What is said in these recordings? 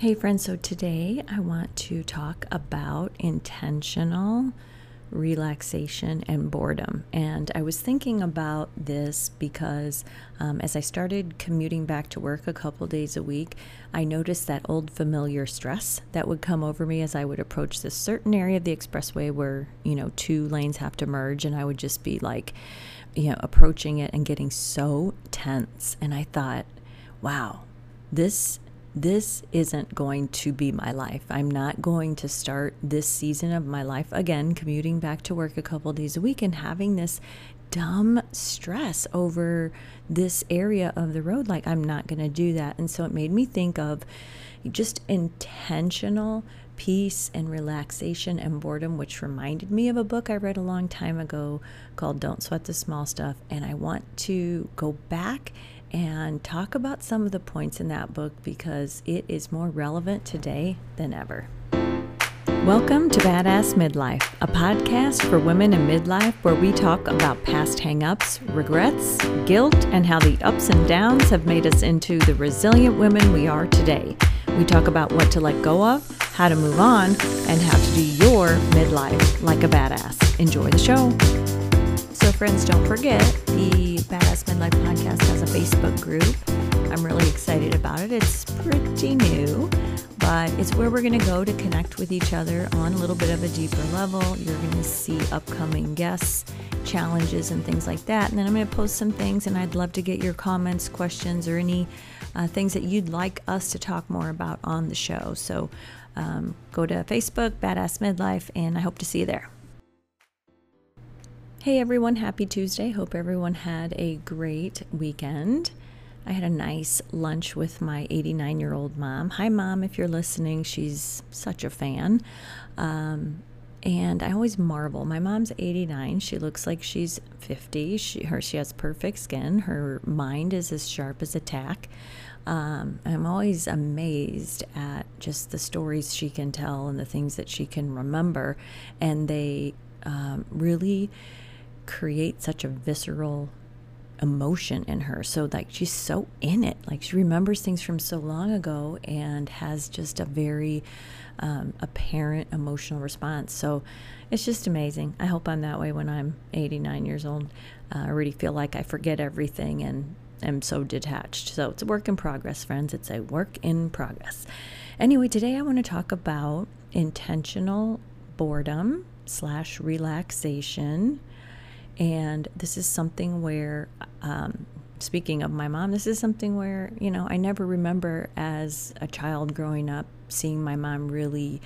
Hey, friends. So today I want to talk about intentional relaxation and boredom. And I was thinking about this because um, as I started commuting back to work a couple days a week, I noticed that old familiar stress that would come over me as I would approach this certain area of the expressway where, you know, two lanes have to merge. And I would just be like, you know, approaching it and getting so tense. And I thought, wow, this this isn't going to be my life. I'm not going to start this season of my life again, commuting back to work a couple days a week and having this dumb stress over this area of the road. Like, I'm not going to do that. And so it made me think of just intentional peace and relaxation and boredom, which reminded me of a book I read a long time ago called Don't Sweat the Small Stuff. And I want to go back and talk about some of the points in that book because it is more relevant today than ever. Welcome to Badass Midlife, a podcast for women in midlife where we talk about past hangups, regrets, guilt, and how the ups and downs have made us into the resilient women we are today. We talk about what to let go of, how to move on, and how to do your midlife like a badass. Enjoy the show. Friends, don't forget the Badass Midlife Podcast has a Facebook group. I'm really excited about it. It's pretty new, but it's where we're going to go to connect with each other on a little bit of a deeper level. You're going to see upcoming guests, challenges, and things like that. And then I'm going to post some things, and I'd love to get your comments, questions, or any uh, things that you'd like us to talk more about on the show. So, um, go to Facebook, Badass Midlife, and I hope to see you there. Hey everyone, happy Tuesday. Hope everyone had a great weekend. I had a nice lunch with my 89 year old mom. Hi, mom, if you're listening. She's such a fan. Um, and I always marvel. My mom's 89. She looks like she's 50. She her she has perfect skin. Her mind is as sharp as a tack. Um, I'm always amazed at just the stories she can tell and the things that she can remember, and they um, really create such a visceral emotion in her. So like she's so in it. Like she remembers things from so long ago and has just a very um, apparent emotional response. So it's just amazing. I hope I'm that way when I'm 89 years old. Uh, I already feel like I forget everything and am so detached. So it's a work in progress, friends. It's a work in progress. Anyway, today I want to talk about intentional boredom slash relaxation and this is something where, um, speaking of my mom, this is something where, you know, I never remember as a child growing up seeing my mom really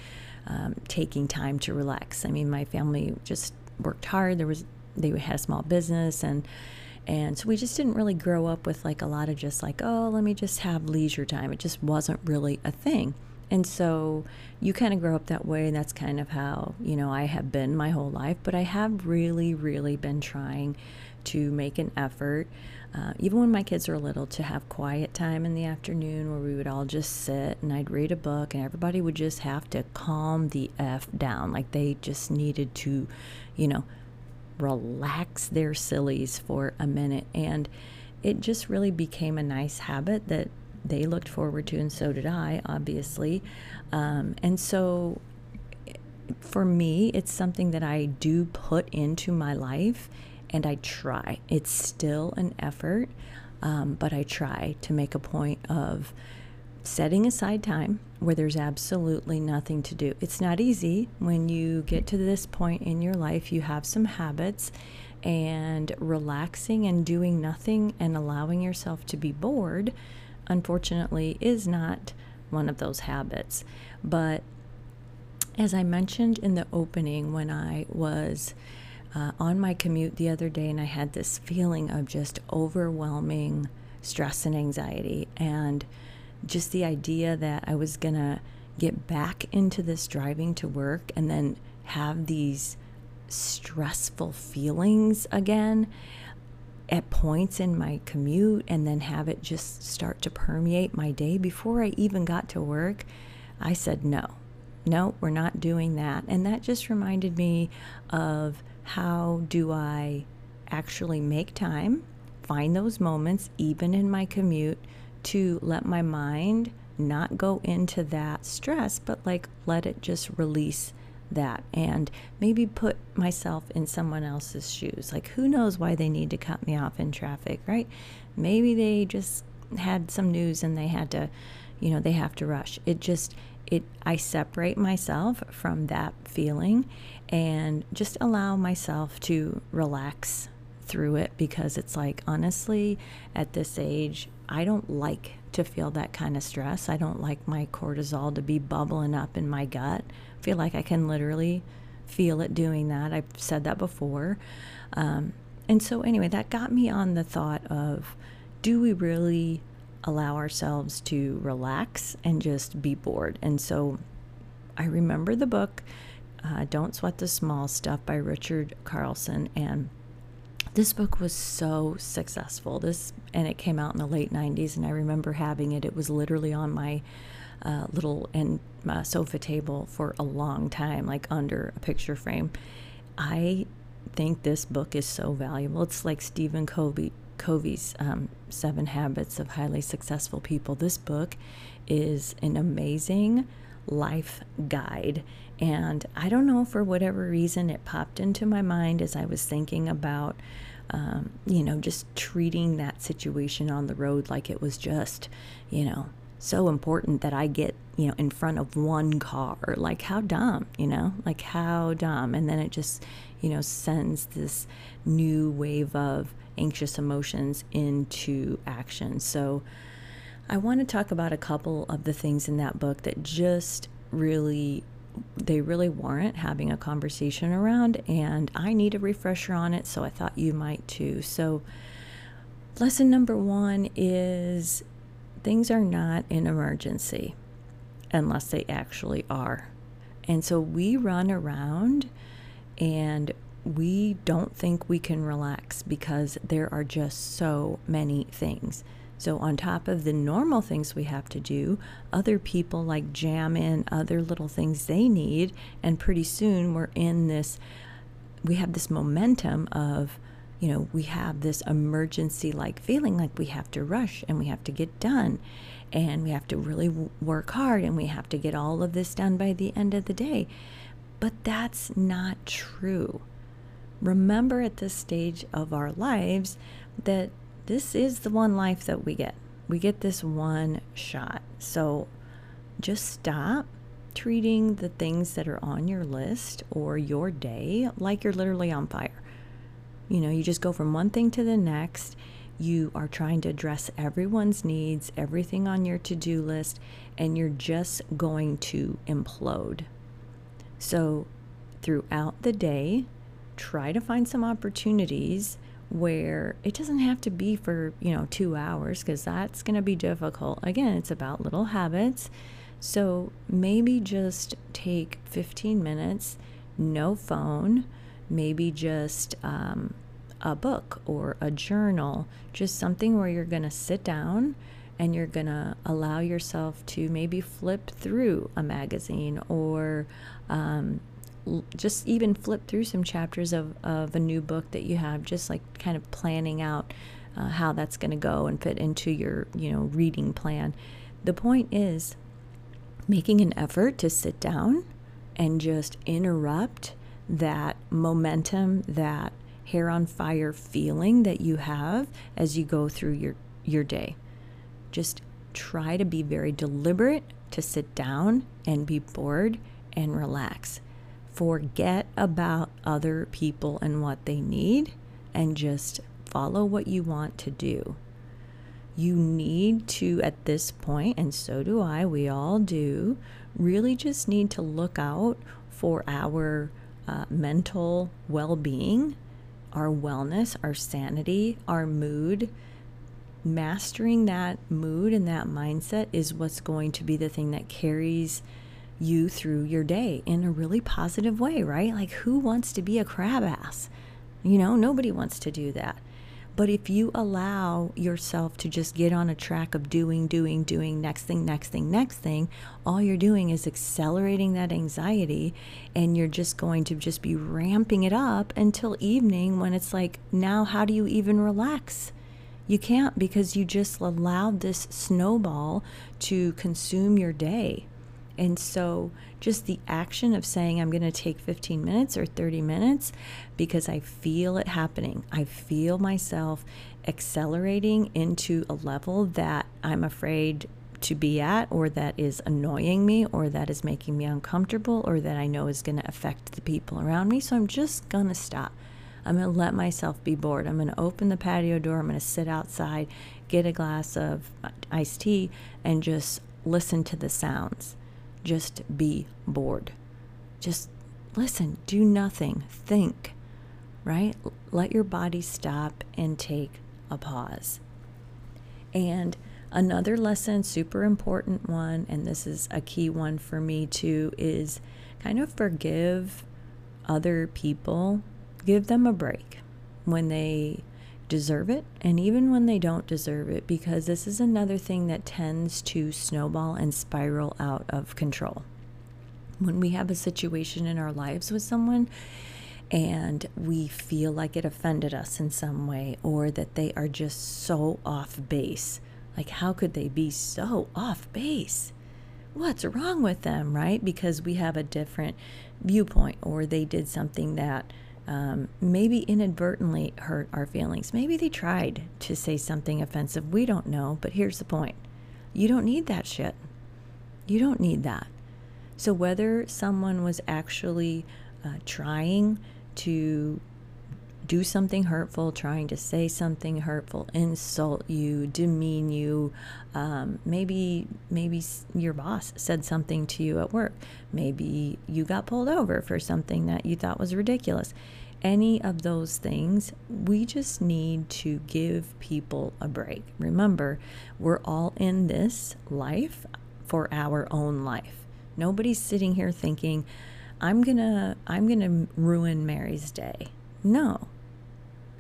um, taking time to relax. I mean, my family just worked hard. There was, they had a small business and, and so we just didn't really grow up with like a lot of just like, oh, let me just have leisure time. It just wasn't really a thing. And so you kind of grow up that way, and that's kind of how, you know, I have been my whole life. But I have really, really been trying to make an effort, uh, even when my kids are little, to have quiet time in the afternoon where we would all just sit and I'd read a book, and everybody would just have to calm the F down. Like they just needed to, you know, relax their sillies for a minute. And it just really became a nice habit that they looked forward to, and so did I, obviously. Um, and so for me, it's something that I do put into my life and I try. It's still an effort, um, but I try to make a point of setting aside time where there's absolutely nothing to do. It's not easy when you get to this point in your life, you have some habits, and relaxing and doing nothing and allowing yourself to be bored unfortunately, is not one of those habits. But as I mentioned in the opening, when I was uh, on my commute the other day and I had this feeling of just overwhelming stress and anxiety, and just the idea that I was going to get back into this driving to work and then have these stressful feelings again at points in my commute and then have it just start to permeate my day before I even got to work, I said, no, no, we're not doing that. And that just reminded me of how do I actually make time, find those moments, even in my commute, to let my mind not go into that stress, but like let it just release that and maybe put myself in someone else's shoes. Like, who knows why they need to cut me off in traffic, right? Maybe they just had some news and they had to, you know, they have to rush. It just, it, I separate myself from that feeling and just allow myself to relax through it because it's like, honestly, at this age, I don't like to feel that kind of stress. I don't like my cortisol to be bubbling up in my gut. I feel like I can literally feel it doing that. I've said that before. Um, and so, anyway, that got me on the thought of do we really allow ourselves to relax and just be bored? And so, I remember the book, uh, Don't Sweat the Small Stuff by Richard Carlson. And this book was so successful. This and it came out in the late 90s and I remember having it. It was literally on my uh, little and my sofa table for a long time, like under a picture frame. I think this book is so valuable. It's like Stephen Covey Covey's um, Seven Habits of Highly Successful People. This book is an amazing life guide. And I don't know, for whatever reason, it popped into my mind as I was thinking about, um, you know, just treating that situation on the road like it was just, you know, so important that I get, you know, in front of one car. Like, how dumb, you know, like how dumb. And then it just, you know, sends this new wave of anxious emotions into action. So, I want to talk about a couple of the things in that book that just really they really warrant having a conversation around and I need a refresher on it so I thought you might too. So lesson number 1 is things are not an emergency unless they actually are. And so we run around and we don't think we can relax because there are just so many things. So, on top of the normal things we have to do, other people like jam in other little things they need. And pretty soon we're in this, we have this momentum of, you know, we have this emergency like feeling like we have to rush and we have to get done and we have to really work hard and we have to get all of this done by the end of the day. But that's not true. Remember at this stage of our lives that this is the one life that we get. We get this one shot. So just stop treating the things that are on your list or your day like you're literally on fire. You know, you just go from one thing to the next. You are trying to address everyone's needs, everything on your to do list, and you're just going to implode. So, throughout the day, try to find some opportunities where it doesn't have to be for, you know, two hours because that's going to be difficult. Again, it's about little habits. So maybe just take 15 minutes, no phone, maybe just um, a book or a journal, just something where you're going to sit down and you're going to allow yourself to maybe flip through a magazine or um, just even flip through some chapters of, of a new book that you have, just like kind of planning out uh, how that's going to go and fit into your, you know, reading plan. The point is making an effort to sit down and just interrupt that momentum, that hair on fire feeling that you have as you go through your, your day. Just try to be very deliberate to sit down and be bored and relax forget about other people and what they need and just follow what you want to do. You need to, at this point, and so do I, we all do, really just need to look out for our uh, mental well being, our wellness, our sanity, our mood. Mastering that mood and that mindset is what's going to be the thing that carries you through your day in a really positive way, right? Like, who wants to be a crab ass? You know, nobody wants to do that. But if you allow yourself to just get on a track of doing, doing, doing, next thing, next thing, next thing, all you're doing is accelerating that anxiety and you're just going to just be ramping it up until evening when it's like, now how do you even relax? You can't because you just allowed this snowball to consume your day. And so, just the action of saying, I'm going to take 15 minutes or 30 minutes because I feel it happening. I feel myself accelerating into a level that I'm afraid to be at, or that is annoying me, or that is making me uncomfortable, or that I know is going to affect the people around me. So, I'm just going to stop. I'm going to let myself be bored. I'm going to open the patio door. I'm going to sit outside, get a glass of iced tea, and just listen to the sounds. Just be bored. Just listen, do nothing, think, right? Let your body stop and take a pause. And another lesson, super important one, and this is a key one for me too, is kind of forgive other people give them a break when they deserve it and even when they don't deserve it because this is another thing that tends to snowball and spiral out of control. When we have a situation in our lives with someone and we feel like it offended us in some way or that they are just so off base, like how could they be so off base? What's wrong with them, right? Because we have a different viewpoint or they did something that um, maybe inadvertently hurt our feelings. Maybe they tried to say something offensive. We don't know, but here's the point you don't need that shit. You don't need that. So, whether someone was actually uh, trying to do something hurtful, trying to say something hurtful, insult you, demean you. Um, maybe maybe your boss said something to you at work. Maybe you got pulled over for something that you thought was ridiculous. Any of those things, we just need to give people a break. Remember, we're all in this life for our own life. Nobody's sitting here thinking, I'm going to I'm going to ruin Mary's day. No,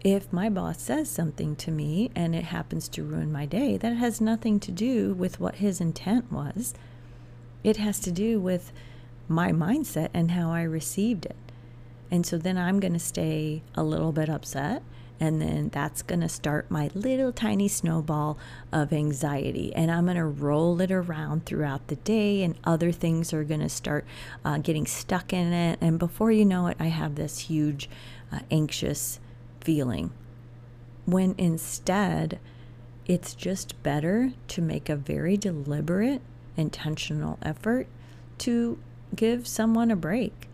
if my boss says something to me and it happens to ruin my day, that has nothing to do with what his intent was. It has to do with my mindset and how I received it. And so then I'm going to stay a little bit upset. And then that's going to start my little tiny snowball of anxiety. And I'm going to roll it around throughout the day, and other things are going to start uh, getting stuck in it. And before you know it, I have this huge uh, anxious feeling. When instead, it's just better to make a very deliberate, intentional effort to give someone a break.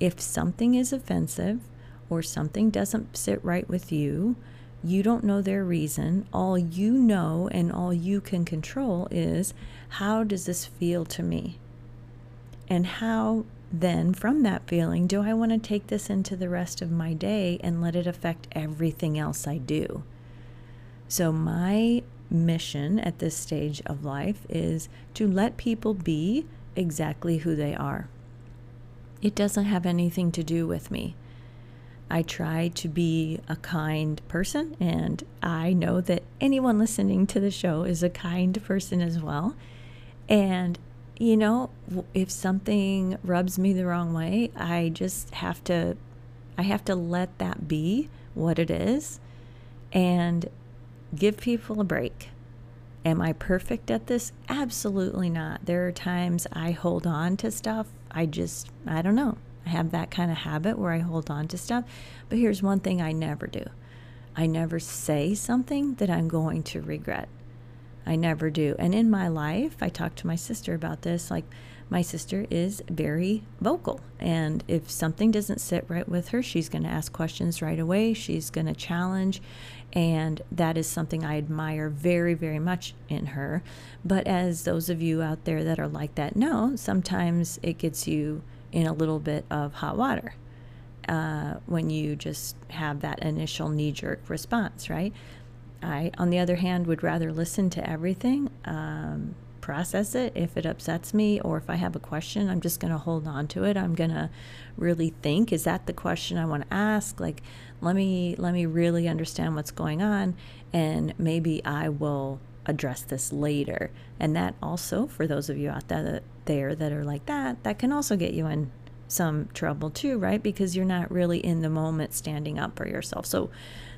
If something is offensive or something doesn't sit right with you, you don't know their reason. All you know and all you can control is how does this feel to me? And how then from that feeling, do I want to take this into the rest of my day and let it affect everything else I do? So, my mission at this stage of life is to let people be exactly who they are. It doesn't have anything to do with me. I try to be a kind person, and I know that anyone listening to the show is a kind person as well. And you know, if something rubs me the wrong way, I just have to I have to let that be what it is and give people a break. Am I perfect at this? Absolutely not. There are times I hold on to stuff. I just, I don't know. I have that kind of habit where I hold on to stuff. But here's one thing I never do I never say something that I'm going to regret. I never do. And in my life, I talked to my sister about this. Like, my sister is very vocal. And if something doesn't sit right with her, she's going to ask questions right away. She's going to challenge. And that is something I admire very, very much in her. But as those of you out there that are like that know, sometimes it gets you in a little bit of hot water uh, when you just have that initial knee jerk response, right? I, on the other hand, would rather listen to everything, um, process it. If it upsets me or if I have a question, I'm just going to hold on to it. I'm going to really think, is that the question I want to ask? Like, let me let me really understand what's going on, and maybe I will address this later. And that also, for those of you out there there that are like that, that can also get you in some trouble too, right? Because you're not really in the moment standing up for yourself. So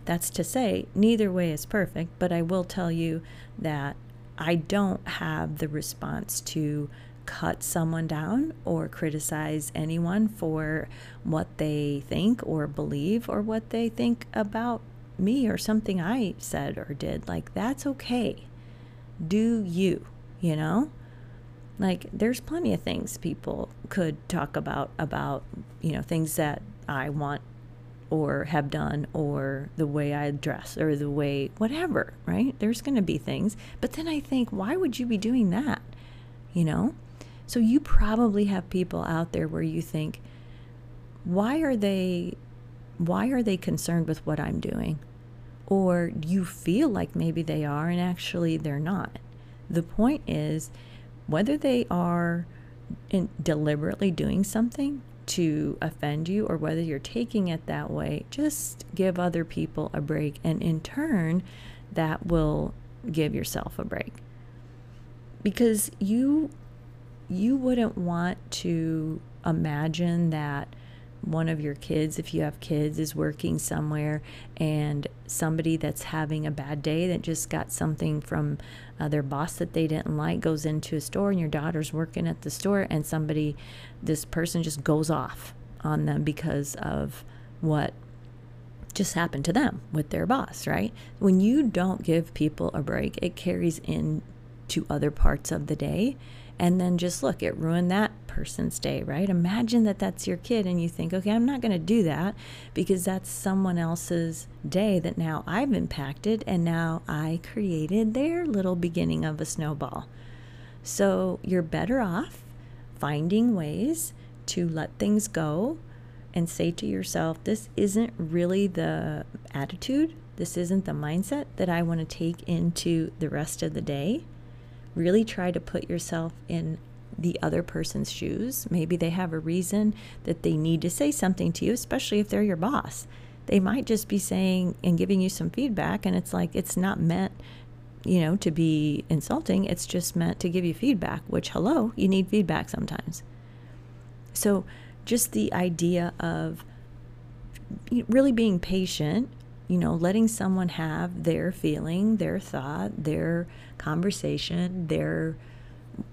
that's to say, neither way is perfect, but I will tell you that I don't have the response to cut someone down or criticize anyone for what they think or believe or what they think about me or something I said or did. Like, that's okay. Do you, you know? Like, there's plenty of things people could talk about, about, you know, things that I want or have done or the way I dress or the way whatever, right? There's going to be things. But then I think, why would you be doing that? You know? So you probably have people out there where you think, why are they why are they concerned with what I'm doing? Or you feel like maybe they are and actually they're not. The point is whether they are deliberately doing something to offend you or whether you're taking it that way, just give other people a break. And in turn, that will give yourself a break. Because you you wouldn't want to imagine that one of your kids, if you have kids, is working somewhere and somebody that's having a bad day that just got something from uh, their boss that they didn't like goes into a store and your daughter's working at the store and somebody, this person just goes off on them because of what just happened to them with their boss, right? When you don't give people a break, it carries into other parts of the day and then just look, it ruined that person's day, right? Imagine that that's your kid and you think, okay, I'm not going to do that because that's someone else's day that now I've impacted and now I created their little beginning of a snowball. So you're better off finding ways to let things go and say to yourself, this isn't really the attitude, this isn't the mindset that I want to take into the rest of the day really try to put yourself in the other person's shoes. Maybe they have a reason that they need to say something to you, especially if they're your boss. They might just be saying and giving you some feedback, and it's like it's not meant, you know, to be insulting. It's just meant to give you feedback, which, hello, you need feedback sometimes. So, just the idea of really being patient you know, letting someone have their feeling, their thought, their conversation, their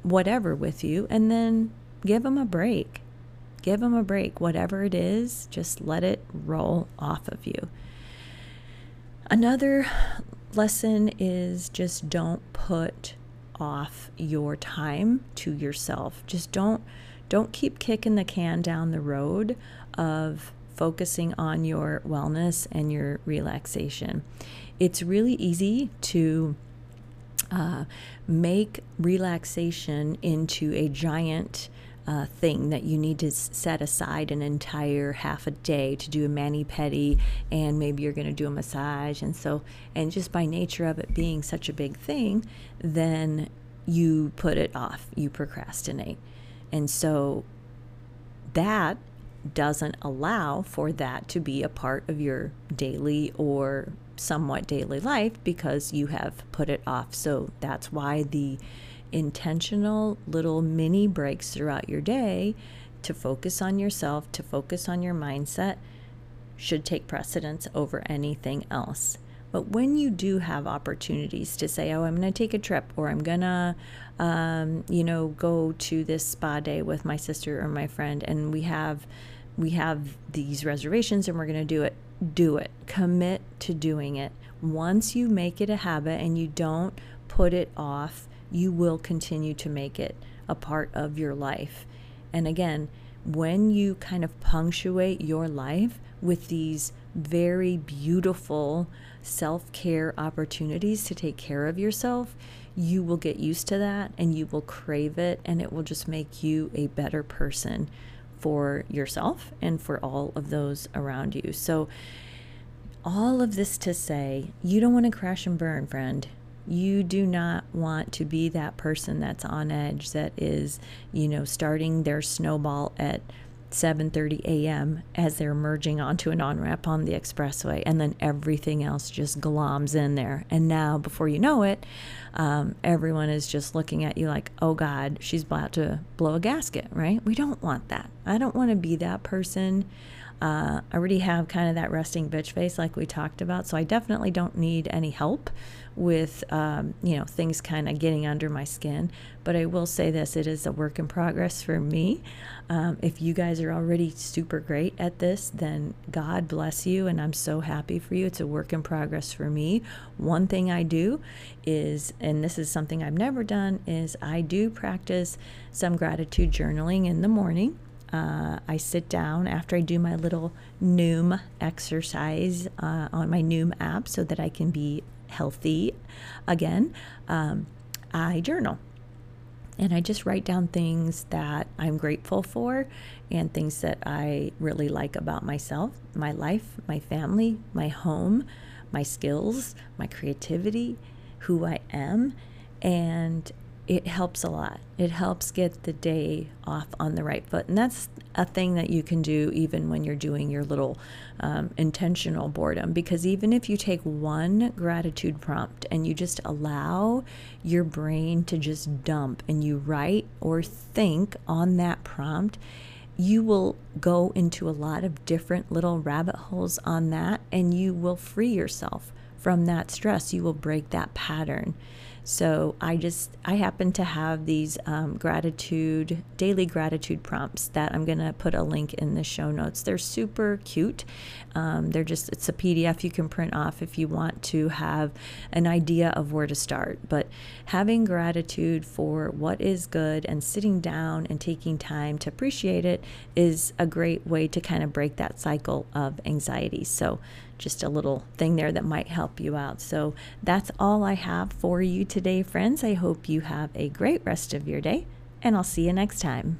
whatever with you, and then give them a break. Give them a break. Whatever it is, just let it roll off of you. Another lesson is just don't put off your time to yourself. Just don't don't keep kicking the can down the road of focusing on your wellness and your relaxation. It's really easy to uh, make relaxation into a giant uh, thing that you need to set aside an entire half a day to do a mani pedi and maybe you're going to do a massage. And so and just by nature of it being such a big thing then you put it off. You procrastinate. And so that doesn't allow for that to be a part of your daily or somewhat daily life because you have put it off. So that's why the intentional little mini breaks throughout your day to focus on yourself, to focus on your mindset, should take precedence over anything else. But when you do have opportunities to say, oh, I'm going to take a trip or I'm going to, um, you know, go to this spa day with my sister or my friend, and we have we have these reservations and we're going to do it, do it. Commit to doing it. Once you make it a habit and you don't put it off, you will continue to make it a part of your life. And again, when you kind of punctuate your life with these very beautiful self care opportunities to take care of yourself, you will get used to that and you will crave it, and it will just make you a better person for yourself and for all of those around you. So, all of this to say, you don't want to crash and burn, friend. You do not want to be that person that's on edge that is, you know, starting their snowball at 7:30 a.m. as they're merging onto an on-ramp on the expressway, and then everything else just gloms in there. And now, before you know it, um, everyone is just looking at you like, "Oh God, she's about to blow a gasket." Right? We don't want that. I don't want to be that person. Uh, I already have kind of that resting bitch face, like we talked about. So I definitely don't need any help with, um, you know, things kind of getting under my skin. But I will say this it is a work in progress for me. Um, if you guys are already super great at this, then God bless you. And I'm so happy for you. It's a work in progress for me. One thing I do is, and this is something I've never done, is I do practice some gratitude journaling in the morning. Uh, I sit down after I do my little Noom exercise uh, on my Noom app so that I can be healthy again. Um, I journal and I just write down things that I'm grateful for and things that I really like about myself, my life, my family, my home, my skills, my creativity, who I am. And it helps a lot. It helps get the day off on the right foot. And that's a thing that you can do even when you're doing your little um, intentional boredom. Because even if you take one gratitude prompt and you just allow your brain to just dump and you write or think on that prompt, you will go into a lot of different little rabbit holes on that and you will free yourself from that stress. You will break that pattern. So I just, I happen to have these um, gratitude, daily gratitude prompts that I'm going to put a link in the show notes. They're super cute. Um, they're just, it's a PDF you can print off if you want to have an idea of where to start. But having gratitude for what is good and sitting down and taking time to appreciate it is a great way to kind of break that cycle of anxiety. So just a little thing there that might help you out. So that's all I have for you today, friends. I hope you have a great rest of your day, and I'll see you next time.